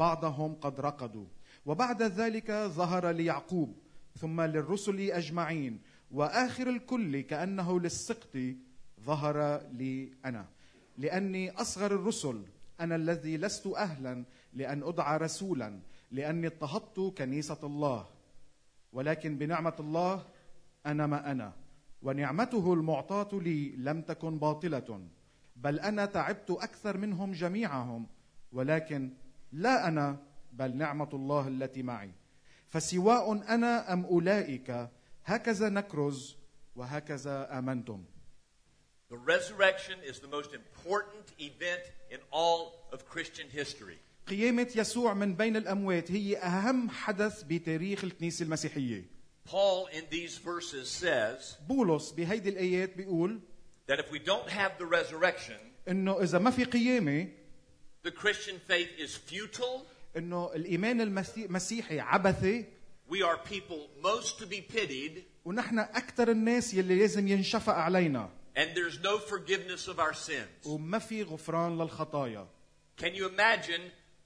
بعضهم قد رقدوا. وبعد ذلك ظهر ليعقوب ثم للرسل أجمعين. وآخر الكل كأنه للسقط ظهر لي أنا. لأني أصغر الرسل أنا الذي لست أهلا لأن أدعى رسولا لأني اضطهدت كنيسة الله. ولكن بنعمة الله أنا ما أنا. ونعمته المعطاة لي لم تكن باطلة. بل أنا تعبت أكثر منهم جميعهم. ولكن لا أنا بل نعمة الله التي معي. فسواء أنا أم أولئك هكذا نكرز وهكذا آمنتم. The resurrection is the most important event in all of Christian history. قيامة يسوع من بين الأموات هي أهم حدث بتاريخ الكنيسة المسيحية. Paul, in these verses, says بولس بهيدي الآيات بيقول that if we don't have the resurrection, إنه إذا ما في قيامة the Christian faith is futile. إنه الإيمان المسي- المسيحي عبثي We are people most to be pitied, ونحن أكثر الناس يلي لازم ينشفق علينا and there's no forgiveness of our sins. وما في غفران للخطايا Can you imagine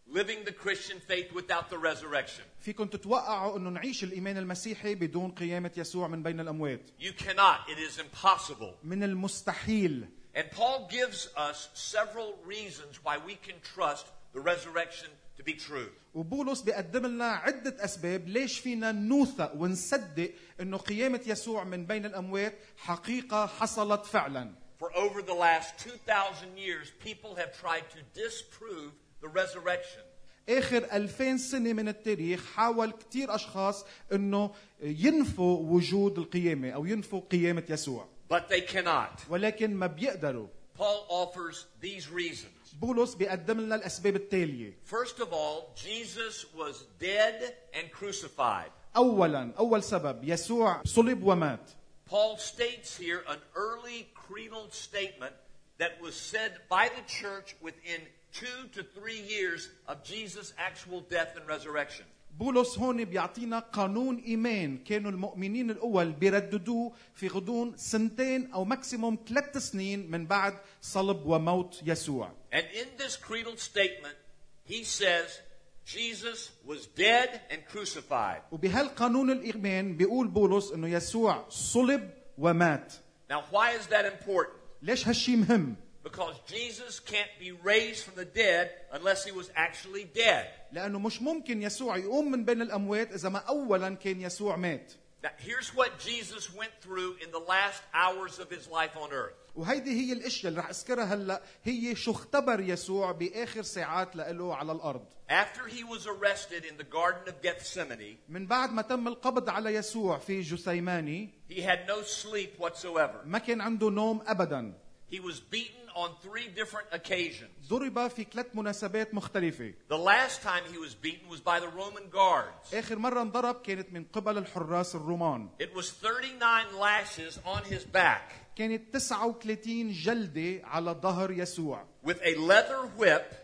living the Christian faith without the resurrection? فيكم تتوقعوا انه نعيش الايمان المسيحي بدون قيامه يسوع من بين الاموات You cannot. It is impossible. من المستحيل And Paul gives us several reasons why we can trust the resurrection to be true. وبولس بيقدم لنا عدة أسباب ليش فينا نوثق ونصدق إنه قيامة يسوع من بين الأموات حقيقة حصلت فعلا For over the last 2,000 years, people have tried to disprove the resurrection. آخر ألفين سنة من التاريخ حاول كتير أشخاص إنه ينفوا وجود القيامة أو ينفوا قيامة يسوع But they cannot. ولكن ما بيقدروا Paul offers these reasons. بولس بيقدم لنا الأسباب التالية First of all, Jesus was dead and crucified. أولا أول سبب يسوع صلب ومات Paul states here an early creedal statement that was said by the church within two to three years of Jesus' actual death and resurrection. بولس هون بيعطينا قانون إيمان كانوا المؤمنين الأول بيرددوه في غضون سنتين أو ماكسيموم ثلاث سنين من بعد صلب وموت يسوع And in this creedal statement, he says Jesus was dead and crucified. وبهالقانون الإيمان بيقول بولس إنه يسوع صلب ومات Now, why is that important? ليش هالشي مهم Because Jesus can't be raised from the dead unless he was actually dead. لأنه مش ممكن يسوع يقوم من بين الاموات اذا ما اولا كان يسوع مات Now, here's what Jesus went through in the last hours of his life on earth. وهيدي هي الاشياء اللي رح اذكرها هلا هي شو اختبر يسوع باخر ساعات له على الأرض After he was arrested in the Garden of Gethsemane, من بعد ما تم القبض على يسوع في جثيماني he had no sleep whatsoever. ما كان عنده نوم ابدا He was beaten on three different occasions. ضرب في ثلاث مناسبات مختلفة The last time he was beaten was by the Roman guards. آخر مرة انضرب كانت من قبل الحراس الرومان It was 39 lashes on his back كانت 39 جلدة على ظهر يسوع with a leather whip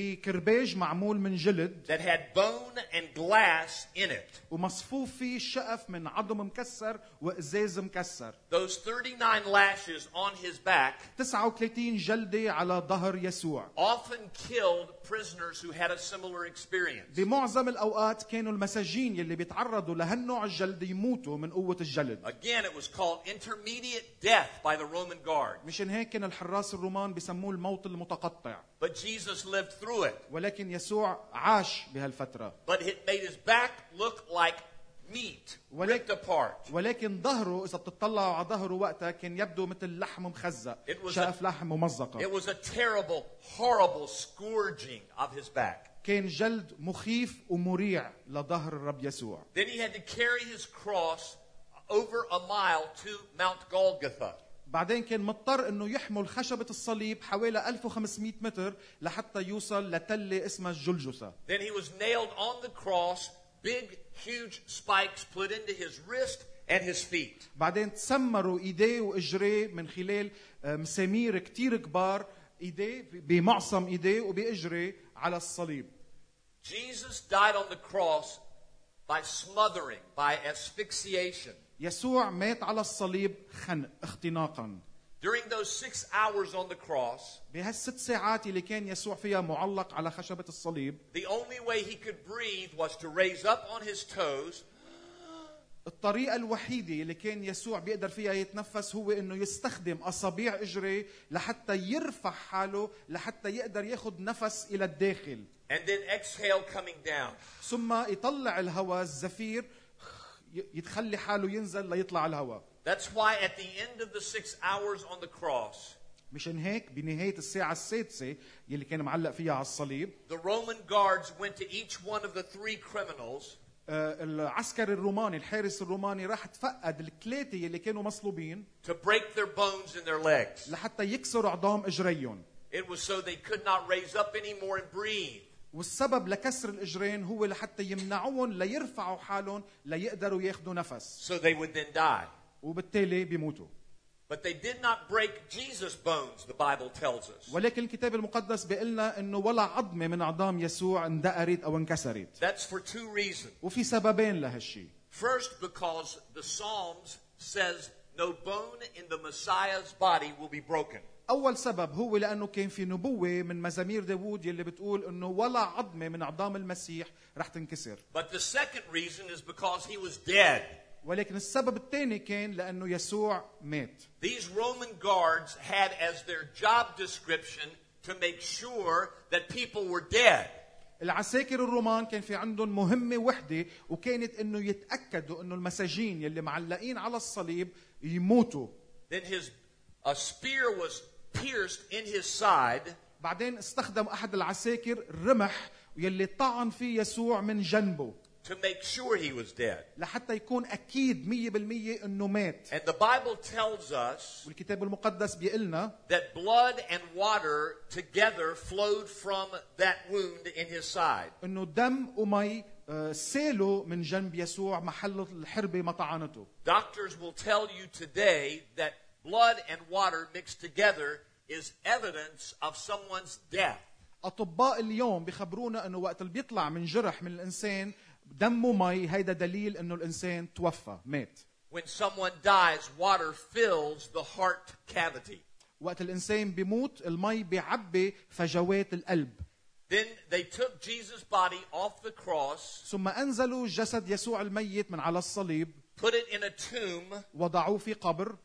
بكرباج معمول من جلد that had bone and glass in it. ومصفوف فيه شقف من عظم مكسر وإزاز مكسر Those 39 lashes on his back 39 جلدة على ظهر يسوع often killed prisoners who had a similar experience. بمعظم الأوقات كانوا المساجين يلي بيتعرضوا لهالنوع الجلد يموتوا من قوة الجلد Again, it was called intermediate death by the Roman guard. مشان هيك كان الحراس الرومان بسموه الموت المتقطع But Jesus lived through it. ولكن يسوع عاش بهالفترة But it made his back look like meat ripped apart. ولكن ظهره اذا بتطلعوا على ظهره وقتها كان يبدو مثل لحم مخزق It was شقف a- لحم ممزقه It was a terrible, horrible scourging of his back. كان جلد مخيف ومريع لظهر الرب يسوع Then he had to carry his cross over a mile to Mount Golgotha. بعدين كان مضطر إنه يحمل خشبة الصليب حوالي 1500 متر لحتى يوصل لتلة اسمها الجلجثة Then he was nailed on the cross, big, huge spikes put into his wrist and his feet. بعدين تسمروا إيديه وإجريه من خلال آه، مسامير كتير كبار إيديه بمعصم إيديه وبإجريه على الصليب Jesus died on the cross by smothering, by asphyxiation. يسوع مات على الصليب خنق اختناقا. During those six hours on the cross, بهالست ساعات اللي كان يسوع فيها معلق على خشبة الصليب the only way he could breathe was to raise up on his toes. الطريقة الوحيدة اللي كان يسوع بيقدر فيها يتنفس هو إنه يستخدم اصابيع إجري لحتى يرفع حاله لحتى يقدر ياخذ نفس إلى الداخل. And then exhale coming down. ثم يطلع الهواء الزفير يتخلي حاله ينزل ليطلع الهواء That's why at the end of the six hours on the cross, مشان هيك بنهاية الساعة السادسة يلي كان معلق فيها على الصليب the Roman guards went to each one of the three criminals آه، العسكري الروماني الحارس الروماني راح تفقد الثلاثة يلي كانوا مصلوبين to break their bones in their legs. لحتى يكسروا عظام اجريهم It was so they could not raise up anymore and breathe. والسبب لكسر الإجرين هو لحتى يمنعوهم ليرفعوا حالهم ليقدروا ياخذوا نفس So they would then die. وبالتالي بيموتوا But they did not break Jesus' bones, the Bible tells us. ولكن الكتاب المقدس بيقول لنا إنه ولا عظمه من عظام يسوع اندقرت أو انكسرت That's for two reasons. وفي سببين لهالشيء First, because the Psalms says no bone in the Messiah's body will be broken. أول سبب هو لأنه كان في نبوة من مزامير داوود يلي بتقول إنه ولا عظمة من عظام المسيح رح تنكسر But the second reason is because he was dead. ولكن السبب الثاني كان لأنه يسوع مات These Roman guards had as their job description to make sure that people were dead. العساكر الرومان كان في عندهم مهمة وحدة وكانت إنه يتأكدوا إنه المساجين يلي معلقين على الصليب يموتوا Then his a spear was pierced in his side, بعدين استخدم احد العساكر رمح يلي طعن فيه يسوع من جنبه to make sure he was dead. لحتى يكون أكيد مية بالمية انه مات And the Bible tells us والكتاب المقدس بيقلنا that blood and water together flowed from that wound in his side. انه دم ومي آه، سالوا من جنب يسوع محل الحربة ما طعنته Doctors will tell you today that blood and water mixed together is evidence of someone's death. أطباء اليوم بخبرونا إنه وقت اللي بيطلع من جرح من الإنسان دم ومي هيدا دليل إنه الإنسان توفى مات When someone dies, water fills the heart cavity. وقت الإنسان بيموت المي بيعبي فجوات القلب Then they took Jesus' body off the cross, ثم أنزلوا جسد يسوع الميت من على الصليب put it in a tomb, وضعوه في قبر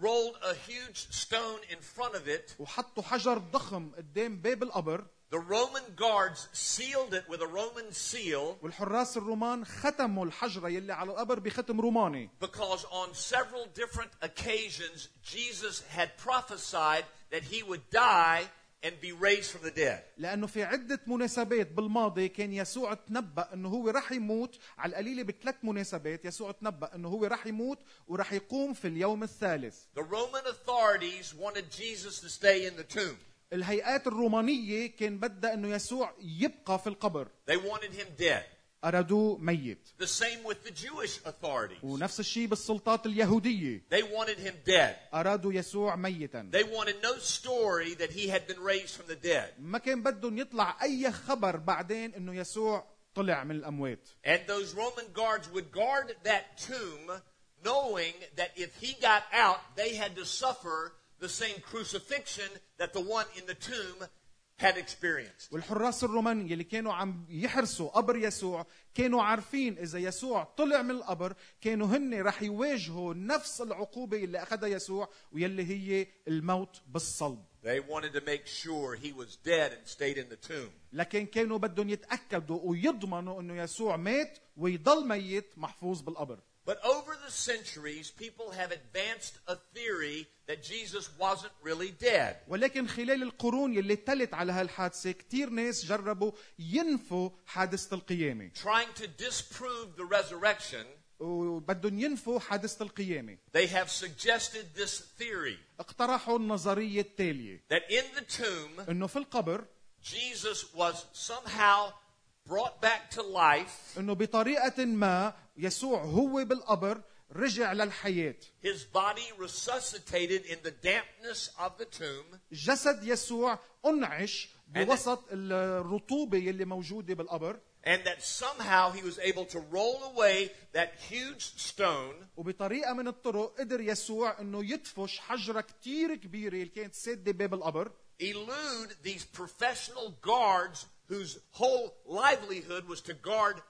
rolled a huge stone in front of it. وحطوا حجر ضخم قدام باب القبر The Roman guards sealed it with a Roman seal والحراس الرومان ختموا الحجرة يلي على القبر بختم روماني because on several different occasions Jesus had prophesied that he would die and be raised from the dead. لأنه في عدة مناسبات بالماضي كان يسوع تنبأ إنه هو رح يموت على القليلة بثلاث مناسبات يسوع تنبأ إنه هو رح يموت ورح يقوم في اليوم الثالث The Roman authorities wanted Jesus to stay in the tomb. الهيئات الرومانية كان بدها إنه يسوع يبقى في القبر They wanted him dead. ارادوه ميت The same with the Jewish authorities. ونفس الشيء بالسلطات اليهوديه They wanted him dead. ارادوا يسوع ميتا They wanted no story that he had been raised from the dead. ما كان بدهم يطلع اي خبر بعدين انه يسوع طلع من الاموات And those Roman guards would guard that tomb knowing that if he got out, they had to suffer the same crucifixion that the one in the tomb had experienced. والحراس الرومان يلي كانوا عم يحرسوا قبر يسوع كانوا عارفين إذا يسوع طلع من القبر كانوا هن رح يواجهوا نفس العقوبة اللي أخذها يسوع ويلي هي الموت بالصلب They wanted to make sure he was dead and stayed in the tomb. لكن كانوا بدهم يتأكدوا ويضمنوا إنه يسوع مات ويضل ميت محفوظ بالقبر But over the centuries, people have advanced a theory that Jesus wasn't really dead. ولكن خلال القرون يلي تلت على هالحادثه كثير ناس جربوا ينفوا حادثه القيامه Trying to disprove the resurrection, وبدهم ينفوا حادثه القيامه they have suggested this theory اقترحوا النظريه التاليه that in the tomb, انه في القبر Jesus was somehow brought back to life. انه بطريقه ما يسوع هو بالقبر رجع للحياه His body resuscitated in the dampness of the tomb. جسد يسوع انعش بوسط الرطوبة يلي موجودة بالقبر and that somehow he was able to roll away that huge stone وبطريقة من الطرق قدر يسوع انه يدفش حجرة كتير كبيرة اللي كانت سادة باب القبر elude these professional guards whose whole livelihood was to guard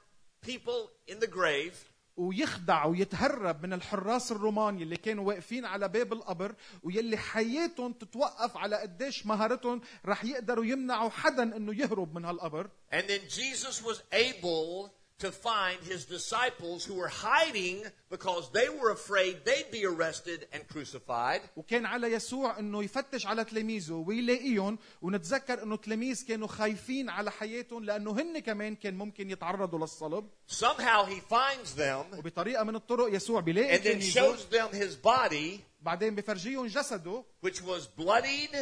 people in the grave. ويخدع ويتهرب من الحراس الرومان اللي كانوا واقفين على باب القبر ويلي حياتهم تتوقف على قديش مهارتهم رح يقدروا يمنعوا حدا إنه يهرب من هالقبر. And then Jesus was able to find his disciples who were hiding because they were afraid they'd be arrested and crucified. وكان على يسوع انه يفتش على تلاميذه ويلاقيهم ونتذكر انه تلاميذ كانوا خايفين على حياتهم لانه هن كمان كان ممكن يتعرضوا للصلب Somehow he finds them وبطريقه من الطرق يسوع بيلاقي and then تلاميذه shows them his body, بعدين بفرجيهم جسده which was bloodied,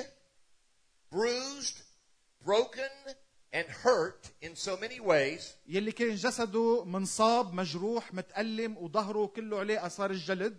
bruised, broken, and hurt in so many ways. يلي كان جسده منصاب مجروح متألم وظهره كله عليه آثار الجلد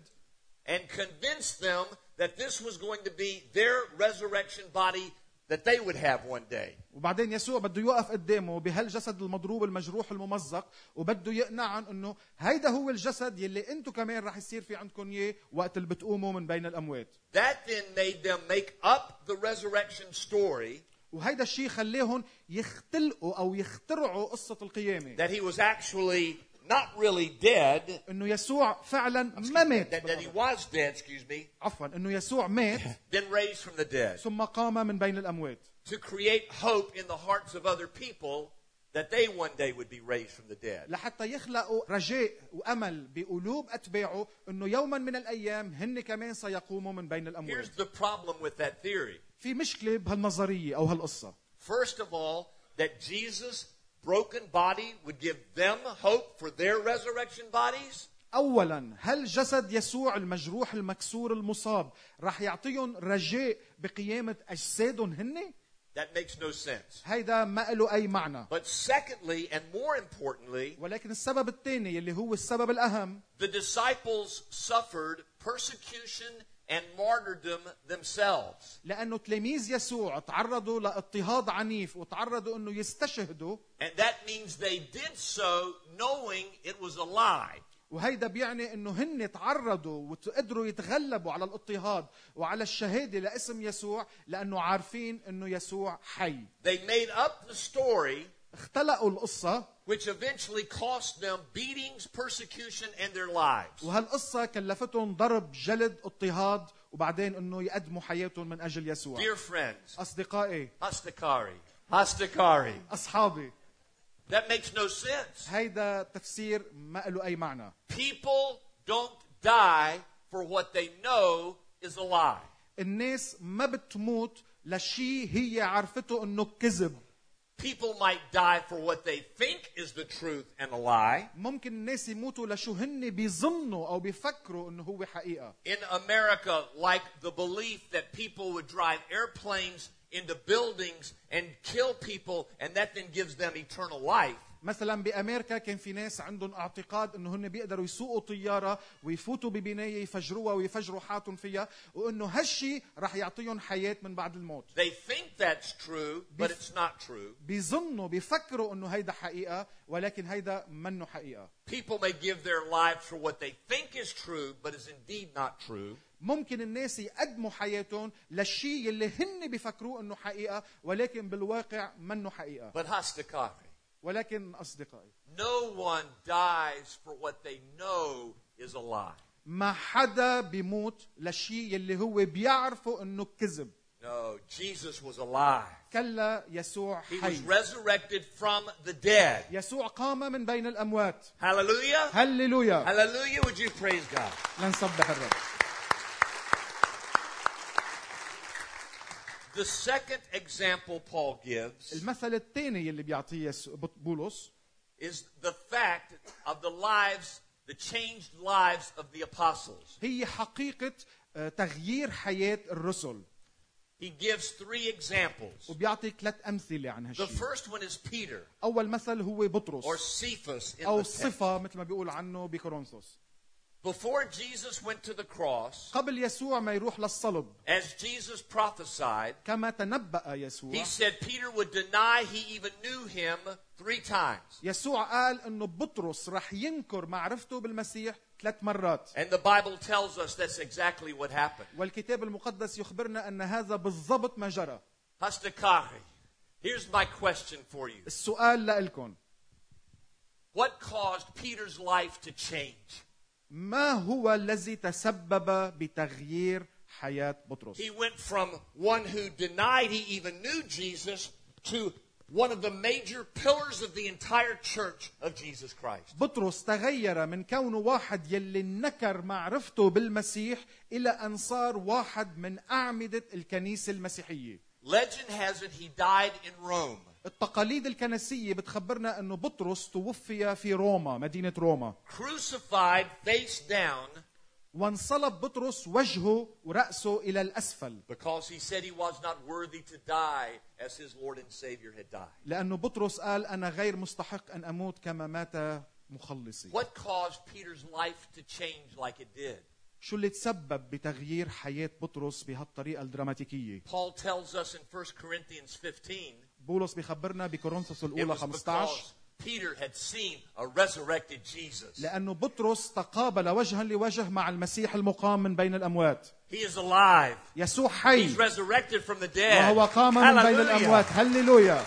and convinced them that this was going to be their resurrection body that they would have one day. وبعدين يسوع بده يوقف قدامه بهالجسد المضروب المجروح الممزق وبده يقنعهم إنه هيدا هو الجسد يلي أنتم كمان رح يصير في عندكم إياه وقت اللي بتقوموا من بين الأموات That then made them make up the resurrection story وهيدا الشيء خليهم يختلقوا أو يخترعوا قصه القيامه that he was actually not really dead, انه يسوع فعلا ما مات that, that he was dead, excuse me, عفوا انه يسوع مات then raised from the dead ثم قام من بين الاموات to create hope in the hearts of other people that they one day would be raised from the dead. لحتى يخلقوا رجاء وامل بقلوب اتباعه انه يوما من الأيام هن كمان سيقوموا من بين الاموات Here's the problem with that theory. في مشكله بهالنظريه أو هالقصه First of all, that Jesus' broken body would give them hope for their resurrection bodies. اولا هل جسد يسوع المجروح المكسور المصاب رح يعطيهم رجاء بقيامه اجسادهم هن That makes no sense. هيدا ما له اي معنى But secondly, and more importantly, ولكن السبب الثاني اللي هو السبب الاهم the disciples suffered persecution and martyrdom themselves. لأنه تلاميذ يسوع تعرضوا لاضطهاد عنيف وتعرضوا إنه يستشهدوا And that means they did so knowing it was a lie. وهيدا بيعني إنه هن تعرضوا وقدروا يتغلبوا على الاضطهاد وعلى الشهادة لاسم يسوع لأنه عارفين إنه يسوع حي They made up the story, اختلقوا القصة which eventually cost them beatings, persecution and their lives. وهالقصة كلفتهم ضرب جلد اضطهاد وبعدين إنه يقدموا حياتهم من أجل يسوع. Dear friends, أصدقائي أصدقائي أصدقائي أصحابي That makes no sense. هيدا تفسير ما له أي معنى. People don't die for what they know is a lie. الناس ما بتموت لشيء هي عرفته إنه كذب. People might die for what they think is the truth and a lie. ممكن الناس يموتوا لشو هن بيظنوا او بيفكروا انه هو حقيقه In America, like the belief that people would drive airplanes into buildings and kill people, and that then gives them eternal life. مثلا بأمريكا كان في ناس عندهم اعتقاد إنه هن بيقدروا يسوقوا طيارة ويفوتوا ببناية يفجروها ويفجروا حياتهم فيها وإنه هالشي رح يعطيهم حياة من بعد الموت They think that's true, but it's not true. بيظنوا بيفكروا إنه هيدا حقيقة ولكن هيدا منه حقيقة People may give their lives for what they think is true, but is indeed not true. ممكن الناس يقدموا حياتهم للشيء اللي هن بيفكروه إنه حقيقة ولكن بالواقع منه حقيقة But Hastakari, ولكن اصدقائي no one dies for what they know is a lie. ما حدا بيموت لشيء اللي هو بيعرفه انه كذب No, Jesus was alive. كلا يسوع He was حي resurrected from the dead. يسوع قام من بين الاموات Hallelujah. هللويا Hallelujah. Would you praise God? لنسبح الرب The second example Paul gives المثل الثاني اللي بيعطيه يس- بط- بولس is the fact of the lives, the changed lives of the apostles. هي حقيقة آه، تغيير حياة الرسل He gives three examples. وبيعطي ثلاث أمثلة عن The هالشيء first one is Peter أول مثل هو بطرس or Cephas in أو the text. صفة مثل ما بيقول عنه بكورنثوس Before Jesus went to the cross, قبل يسوع ما يروح للصلب as Jesus prophesied, كما تنبأ يسوع he said Peter would deny he even knew him three times. يسوع قال انه بطرس رح ينكر معرفته بالمسيح ثلاث مرات And the Bible tells us that's exactly what happened. والكتاب المقدس يخبرنا ان هذا بالضبط ما جرى Hastakahi, here's my question for you. السؤال لكم What caused Peter's life to change? ما هو الذي تسبب بتغيير حياة بطرس He went from one who denied he even knew Jesus to one of the major pillars of the entire church of Jesus Christ. بطرس تغير من كونه واحد يلي نكر معرفته بالمسيح إلى أن صار واحد من أعمدة الكنيسة المسيحية Legend has it he died in Rome. التقاليد الكنسية بتخبرنا أنه بطرس توفي في روما مدينة روما crucified face down وانصلب بطرس وجهه ورأسه إلى الأسفل because he said he was not worthy to die as his Lord and Savior had died. لأنه بطرس قال أنا غير مستحق أن أموت كما مات مخلصي What caused Peter's life to change like it did? شو اللي تسبب بتغيير حياة بطرس بهالطريقة الدراماتيكية Paul tells us in 1 Corinthians 15 بولس بخبرنا بكورنثوس it was 15 because Peter had seen a resurrected Jesus. لأنه بطرس تقابل وجها لوجه مع المسيح المقام من بين الأموات He is alive. يسوع حي He's resurrected from the dead. وهو قام من بين Hallelujah. الأموات هللويا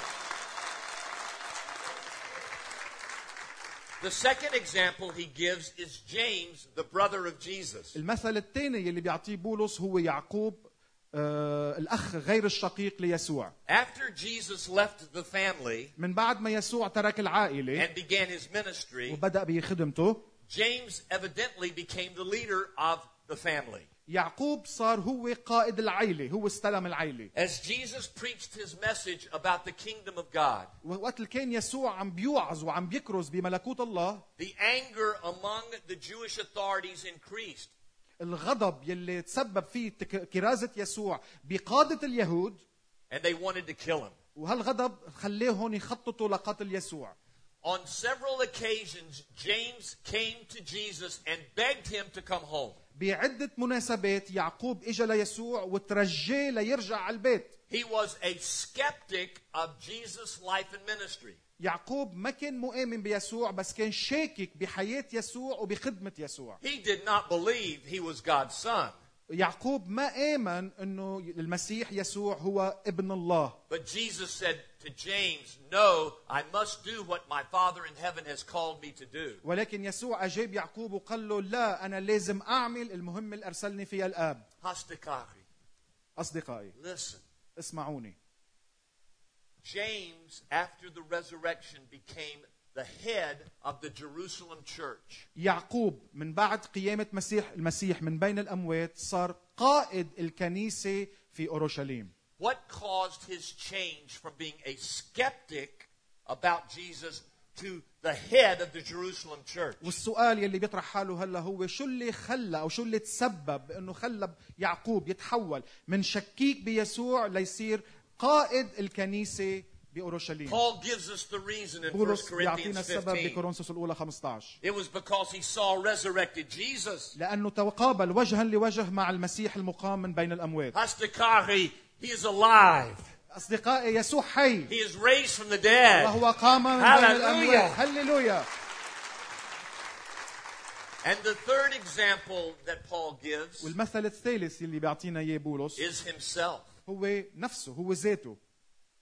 The second example he gives is James, the brother of Jesus. المثل الثاني اللي بيعطيه بولس هو يعقوب الأخ غير الشقيق ليسوع After Jesus left the family من بعد ما يسوع ترك العائلة and began his ministry, وبدأ بخدمته James evidently became the leader of the family. يعقوب صار هو قائد العيلة هو استلم العيلة As Jesus preached his message about the kingdom of God, وقت اللي كان يسوع عم بيوعظ وعم بيكرز بملكوت الله the anger among the Jewish authorities increased. الغضب يلي تسبب فيه كرازة يسوع بقادة اليهود and they wanted to kill him. وهالغضب خليهم يخططوا لقتل يسوع On several occasions, James came to Jesus and begged him to come home. بعدة مناسبات يعقوب اجى ليسوع وترجاه ليرجع على البيت He was a skeptic of Jesus' life and ministry. يعقوب ما كان مؤمن بيسوع بس كان شاكك بحياة يسوع وبخدمة يسوع He did not believe he was God's son. يعقوب ما آمن أنه المسيح يسوع هو ابن الله But Jesus said to James, No, I must do what my Father in heaven has called me to do. ولكن يسوع أجاب يعقوب وقال له لا أنا لازم أعمل المهمة اللي أرسلني فيها الآب Hastakari, أصدقائي listen. اسمعوني James, after the resurrection, became the head of the Jerusalem church. يعقوب من بعد قيامة مسيح المسيح من بين الأموات صار قائد الكنيسة في أورشليم What caused his change from being a skeptic about Jesus to the head of the Jerusalem church? والسؤال يلي بيطرح حاله هلا هو شو اللي خلى أو شو اللي تسبب بأنه خلى يعقوب يتحول من شكيك بيسوع ليصير قائد الكنيسة بأورشليم Paul gives us the reason in 1 بولس بيعطينا Corinthians السبب 15. بكورنثوس الأولى 15 It was because he saw resurrected Jesus. لأنه تقابل وجها لوجه مع المسيح المقام من بين الأموات Hastakari, he is alive. أصدقائي يسوع حي He is raised from the dead. وهو قام من بين Hallelujah. الأموات هللويا And the third example that Paul gives والمثل الثالث اللي بيعطينا إياه بولس is himself. هو نفسه هو ذاته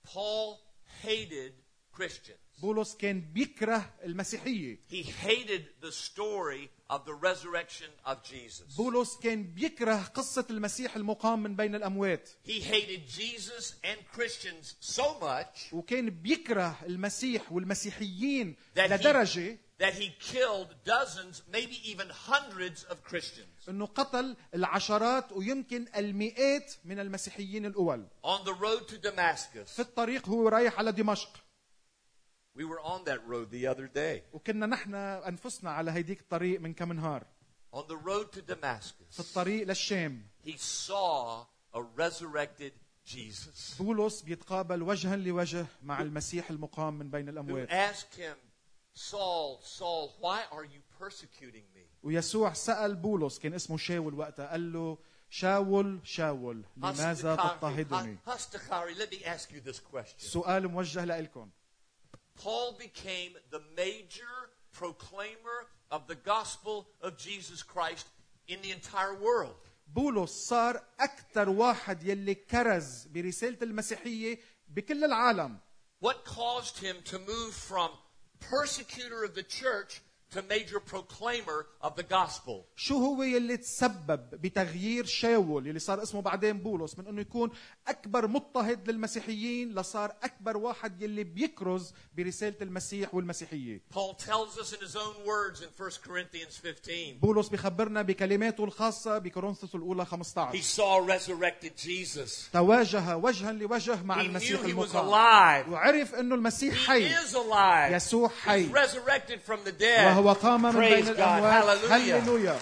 Paul hated Christians. بولس كان بيكره المسيحيه He hated the story of the resurrection of Jesus. بولس كان بيكره قصة المسيح المقام من بين الأموات He hated Jesus and Christians so much وكان بيكره المسيح والمسيحيين that he, لدرجة that he killed dozens, maybe even hundreds of Christians. أنه قتل العشرات ويمكن المئات من المسيحيين الأول. On the road to في Damascus, الطريق هو رايح على دمشق. We were on that road the other day. وكنا نحن أنفسنا على هيديك الطريق من كم نهار On the road to في Damascus, الطريق للشام. He saw a resurrected Jesus. بولس بيتقابل وجها لوجه مع المسيح المقام من بين who الأموات asked him Saul, Saul, why are you persecuting me? ويسوع سأل بولس كان اسمه شاول وقتها قال له شاول شاول لماذا تضطهدني. سؤال موجه لكم Paul became the major proclaimer of the gospel of Jesus Christ in the entire world. بولس صار أكثر واحد يلي كرز برسالة المسيحية بكل العالم What caused him to move from persecutor of the church to major proclaimer of the gospel? شو هو يلي تسبب بتغيير شاول يلي صار اسمه بعدين بولس من إنه يكون أكبر مضطهد للمسيحيين لصار أكبر واحد يلي بيكرز برسالة المسيح والمسيحية Paul tells us in his own words in 1 Corinthians 15. بولس بخبرنا بكلماته الخاصة بكورنثوس الأولى He 15 saw resurrected Jesus. تواجه وجها لوجه مع He المسيح he المقام. وعرف إنه المسيح He حي is alive. يسوع He's حي resurrected from the dead. وهو قام من Praise بين Hallelujah. هللويا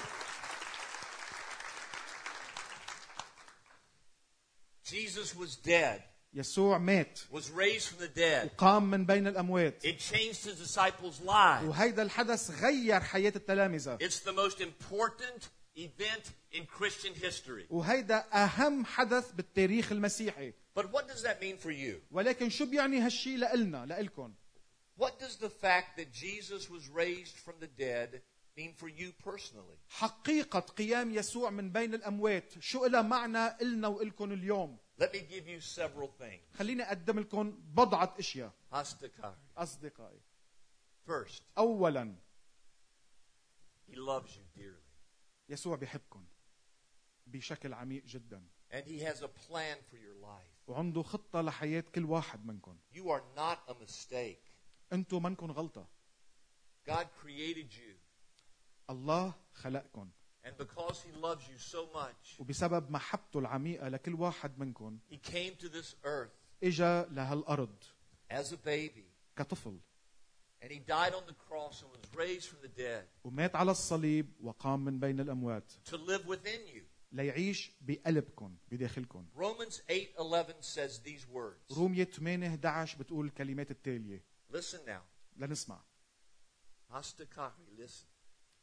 Jesus was dead, يسوع مات was raised from the dead. وقام من بين الاموات It changed his disciples' lives. وهيدا الحدث غير حياه التلامذه It's the most important event in Christian history. وهيدا اهم حدث بالتاريخ المسيحي But what does that mean for you? ولكن شو بيعني هالشي لإلنا لإلكم What does the fact that Jesus was raised from the dead mean for you personally? حقيقة قيام يسوع من بين الأموات شو إلها معنى إلنا وإلكم اليوم Let me give you several things. خليني أقدم لكم بضعة أشياء Hastakari. أصدقائي First, أولا he loves you dearly. يسوع بيحبكم بشكل عميق جدا And he has a plan for your life. وعنده خطة لحياة كل واحد منكم You are not a mistake. أنتم منكم غلطة God created you. الله خلقكم And because he loves you so much, وبسبب محبته العميقة لكل واحد منكم he came to this earth إجا لهالأرض as a baby. كطفل And he died on the cross and was raised from the dead ومات على الصليب وقام من بين الأموات to live within you. ليعيش بقلبكم بداخلكم Romans 8:11 says these words. رومية 8 11 بتقول الكلمات التالية Listen now. لنسمع Hastakari, listen.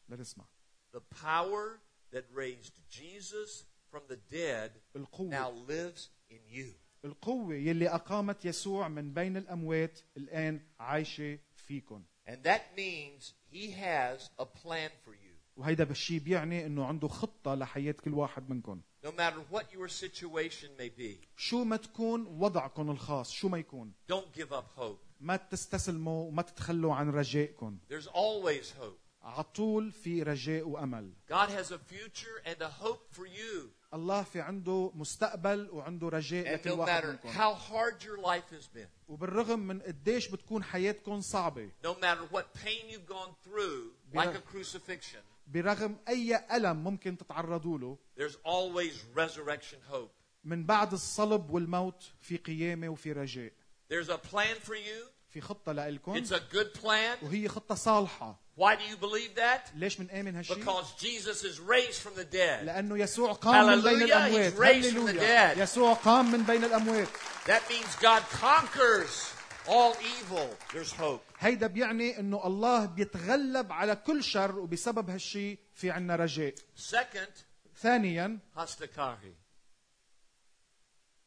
لنسمع The power that raised Jesus from the dead now القوة lives in you. القوة يلي أقامت يسوع من بين الأموات الآن عايشة فيكم And that means he has a plan for you. وهيدا بالشي بيعني انه عنده خطة لحياة كل واحد منكم No matter what your situation may be, شو ما تكون وضعكم الخاص شو ما يكون don't give up hope. ما تستسلموا وما تتخلوا عن رجائكم There's always hope. عطول في رجاء وأمل God has a future and a hope for you. الله في عنده مستقبل وعنده رجاء لكل no واحد matter منكم how hard your life has been, وبالرغم من قديش بتكون حياتكم صعبة no matter what pain you've gone through, like a crucifixion, برغم أي ألم ممكن تتعرضوا له there's always resurrection hope. من بعد الصلب والموت في قيامة وفي رجاء There's a plan for you. في خطة لإلكم It's a good plan. وهي خطة صالحة Why do you believe that? ليش منآمن هالشيء؟ Because Jesus is raised from the dead. لأنه يسوع قام من بين Hallelujah, الأموات he's raised from the dead. يسوع قام من بين الأموات That means God conquers all evil. There's hope. هيدا بيعني انه الله بيتغلب على كل شر وبسبب هالشيء في عنا رجاء Second, ثانيا.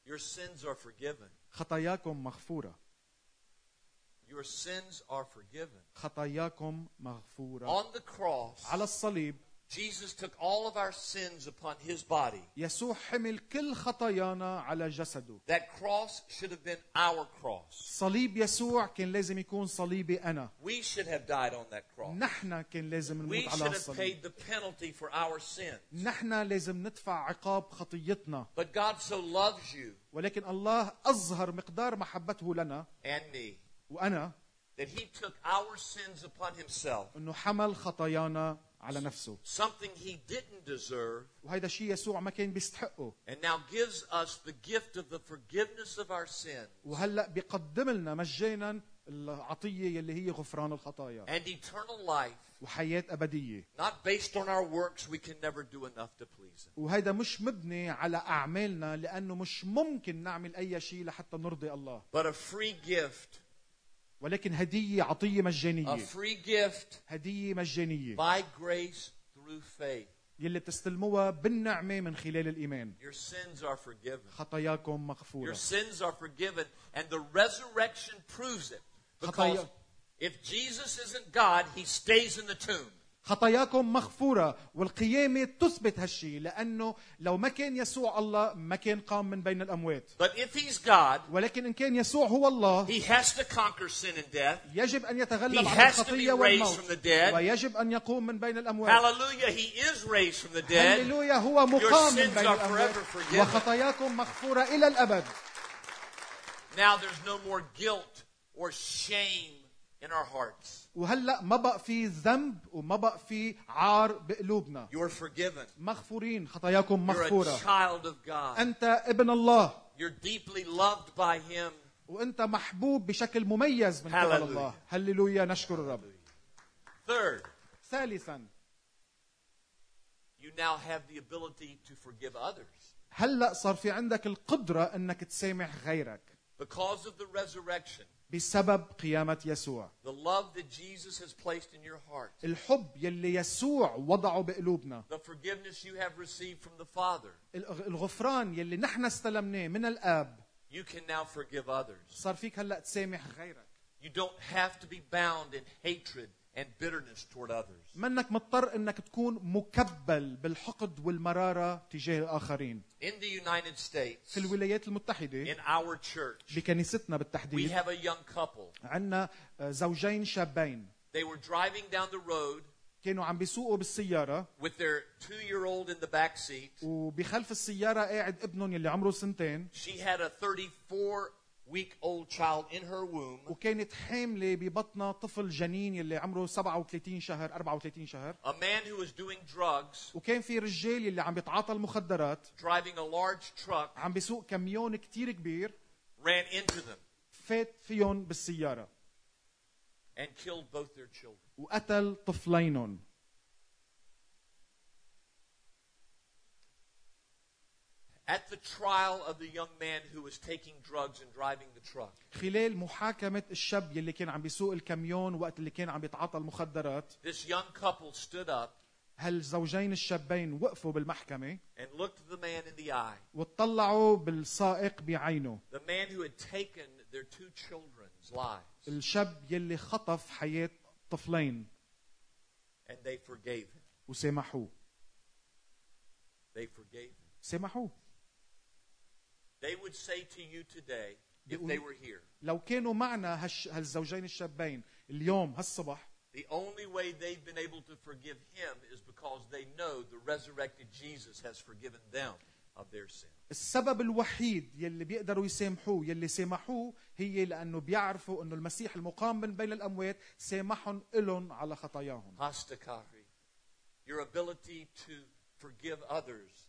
Your sins are forgiven. خطاياكم مغفورة Your sins are forgiven. خطاياكم مغفورة On the cross, على الصليب Jesus took all of our sins upon his body. يسوع حمل كل خطايانا على جسده That cross should have been our cross. صليب يسوع كان لازم يكون صليبي أنا We should have died on that cross. نحن كان لازم We نموت على should have الصليب paid the penalty for our sins. نحن لازم ندفع عقاب خطيتنا But God so loves you ولكن الله أظهر مقدار محبته لنا and me وأنا that he took our sins upon himself, أنه حمل خطايانا على نفسه something he didn't deserve, وهيدا شيء يسوع ما كان بيستحقه and now gives us the gift of the forgiveness of our sins وهلا بيقدم لنا مجانا العطيه يلي هي غفران الخطايا and eternal life, وحياه ابديه not based on our works. We can never do enough to please him. وهيدا مش مبني على اعمالنا لأنه مش ممكن نعمل اي شيء لحتى نرضي الله But a free gift ولكن هدية عطية a مجانية free gift هدية مجانية by grace through faith. يلي بتستلموها بالنعمة من خلال الإيمان Your sins are forgiven. خطاياكم Your مغفورة sins are forgiven, and the resurrection proves it. Because خطايا- if Jesus isn't God, he stays in the tomb. خطاياكم مغفورة والقيامة تثبت هالشي لأنه لو ما كان يسوع الله ما كان قام من بين الأموات But if he's God, ولكن إن كان يسوع هو الله he has to conquer sin and death. يجب أن يتغلب He على has to be الخطية raised والموت from the dead. ويجب أن يقوم من بين الأموات Hallelujah, he is raised from the dead. هللويا هو مقام من sins بين are الأموات forever forgiven. وخطاياكم مغفورة إلى الأبد Now there's no more guilt or shame in our hearts. وهلأ ما بقى في ذنب وما بقى في عار بقلوبنا You're forgiven. مغفورين خطاياكم You're a مغفورة child of God. أنت ابن الله You're deeply loved by him. وأنت محبوب بشكل مميز من قبل. الله هللويا نشكر الرب Third, ثالثا you now have the ability to forgive others. هلأ صار في عندك القدرة أنك تسامح غيرك Because of the resurrection, بسبب قيامة يسوع the love that Jesus has placed in your heart, الحب يلي يسوع وضعه بقلوبنا the forgiveness you have received from the Father, الغ- الغفران يلي نحن استلمناه من الآب you can now forgive others. صار فيك هلأ تسامح غيرك You don't have to be bound in hatred and bitterness toward others. منك مضطر إنك تكون مكبل بالحقد والمرارة تجاه الآخرين In the United States, في الولايات المتحدة in our church, بكنيستنا we بالتحديد have a young couple. عندنا زوجين شابين They were driving down the road كانوا عم بيسوقوا بالسيارة with their two year old in the back seat. وبخلف السيارة قاعد ابنهم يلي عمره سنتين She had a 34 week old child in her womb. وكانت حاملة ببطنها طفل جنين يلي عمره 37 شهر 34 شهر A man who was doing drugs, وكان في رجال يلي عم بيتعاطى المخدرات driving a large truck, عم بيسوق كميون كتير كبير ran into them فات فيهم بالسيارة and killed both their children. وقتل طفلينهم At the trial of the young man who was taking drugs and driving the truck, خلال محاكمة الشاب يلي كان عم بيسوق الكميون وقت اللي كان عم بيتعاطى المخدرات this young couple stood up هالزوجين الشابين وقفوا بالمحكمة and looked the man in the eye. وطلعوا بالسائق بعينه The man who had taken their two children's lives. الشاب يلي خطف حياة طفلين And they forgave him. وسامحوه They forgave him. سامحوه They would say to you today, if they were here, لو كانوا معنا هالش... هالزوجين الشابين اليوم هالصبح the only way they've been able to forgive him is because they know the resurrected Jesus has forgiven them of their sin. السبب الوحيد يلي بيقدروا يسامحوه يلي سامحوه هي لانه بيعرفوا انه المسيح المقام من بين الاموات سامحهم الهم على خطاياهم Hastakari. Your ability to forgive others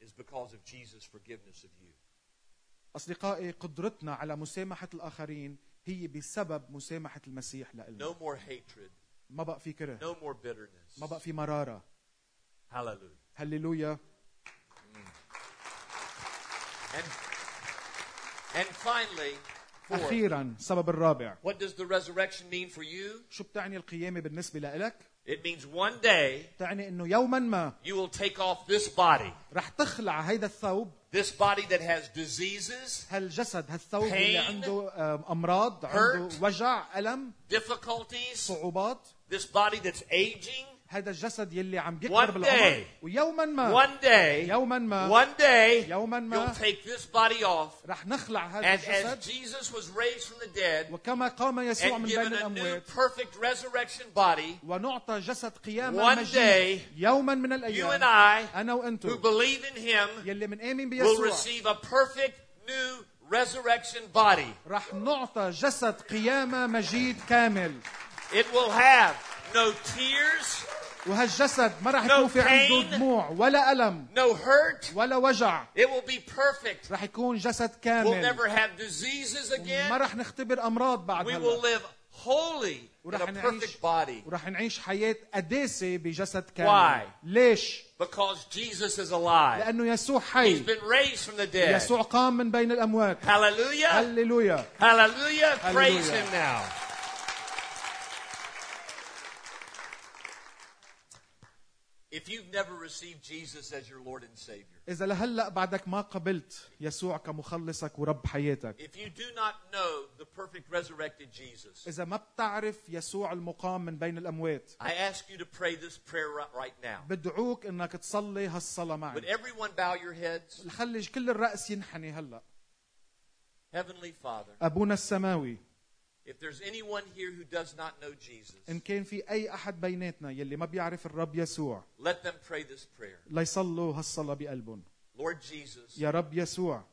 is because of Jesus' forgiveness of you. أصدقائي قدرتنا على مسامحة الآخرين هي بسبب مسامحة المسيح لنا No more hatred, ما بقى في كره. No more bitterness. ما بقى في مرارة. Hallelujah. هللويا. And, and finally, أخيرا السبب الرابع. What does the resurrection mean for you? شو بتعني القيامة بالنسبة لك It means one day تعني إنه يوما ما you will take off this body, رح تخلع هيدا الثوب this body that has diseases, هالجسد هالثوب اللي Pain. عنده آم، امراض عنده Hurt. وجع الم difficulties, صعوبات this body that's aging. هذا الجسد يلي عم One بيكبر بالعمر day. ويوما ما One day, يوما ما one day, يوما ما you'll take this body off. رح نخلع هذا And as الجسد Jesus was raised from the dead وكما قام يسوع and من given بين a new perfect resurrection body, ونعطى جسد قيامة One مجيد day, يوما من you and I, أنا who believe in Him, يلي منآمن will بيسوع receive a perfect new resurrection body. رح نعطى جسد قيامة مجيد كامل It will have no tears, وهالجسد ما راح يكون في عنده دموع ولا ألم ولا وجع It will be perfect. راح يكون جسد كامل we'll never have diseases again. ما راح نختبر أمراض بعد we will live holy وراح in a perfect نعيش body. وراح نعيش حياة قداسه بجسد كامل Why? ليش؟ Because Jesus is alive. لأنه يسوع حي He's been raised from the dead. يسوع قام من بين الأموات هللويا هللويا هللويا praise him now If you've never received Jesus as your Lord and Savior, إذا لهلأ بعدك ما قبلت يسوع كمخلصك ورب حياتك if you do not know the perfect resurrected Jesus, إذا ما بتعرف يسوع المقام من بين الأموات I ask you to pray this prayer ri- right now. بدعوك إنك تصلي هالصلاة Would معي everyone bow your heads? خلي كل الرأس ينحني هلأ Heavenly Father, أبونا السماوي if there's anyone here who does not know Jesus, إن كان في أي أحد بيناتنا يلي ما بيعرف الرب يسوع let them pray this prayer. ليصلوا هالصلاة بقلبهم Lord Jesus, يا رب يسوع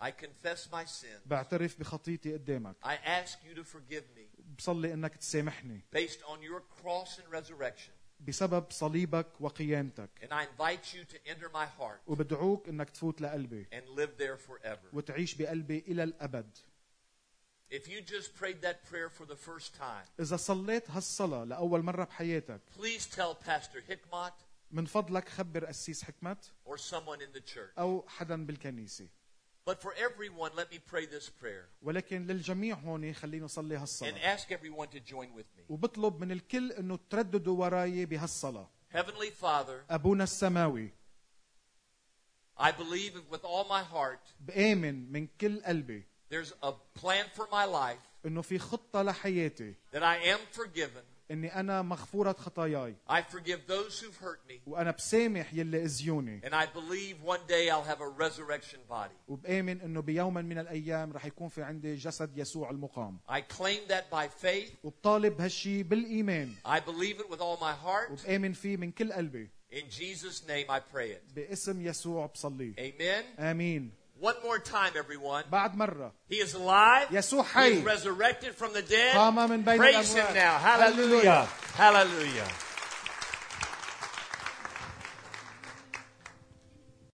I confess my sin. بعترف بخطيتي قدامك I ask you to forgive me بصلي إنك تسامحني based on your cross and resurrection. بسبب صليبك وقيامتك And I invite you to enter my heart وبدعوك إنك تفوت لقلبي and live there forever. وتعيش بقلبي إلى الأبد If you just prayed that prayer for the first time, إذا صليت هالصلاة لأول مرة بحياتك please tell Pastor Hickmott من فضلك خبر قسيس حكمت or someone in the church. أو حدا بالكنيسة But for everyone, let me pray this prayer ولكن للجميع هون خلينا نصلي and هالصلاة ask everyone to join with me. وبطلب من الكل انه ترددوا وراي بهالصلاة Heavenly Father, أبونا السماوي I believe with all my heart بآمن من كل قلبي There's a plan for my life انه في خطة لحياتي that I am forgiven. اني أنا مغفورة خطاياي I forgive those who've hurt me. وأنا بسامح يلي اذيوني And I believe one day I'll have a resurrection body. وبآمن انه بيوم من الأيام رح يكون في عندي جسد يسوع المقام I claim that by faith. وبطالب هالشي بالايمان I believe it with all my heart. وبآمن فيه من كل قلبي In Jesus' name I pray it. باسم يسوع بصلي Amen. امين One more time, everyone. بعد مرة He is alive. يسوع He حي is resurrected from the dead. قام من بين Praise him الأموات. now. Hallelujah. Hallelujah.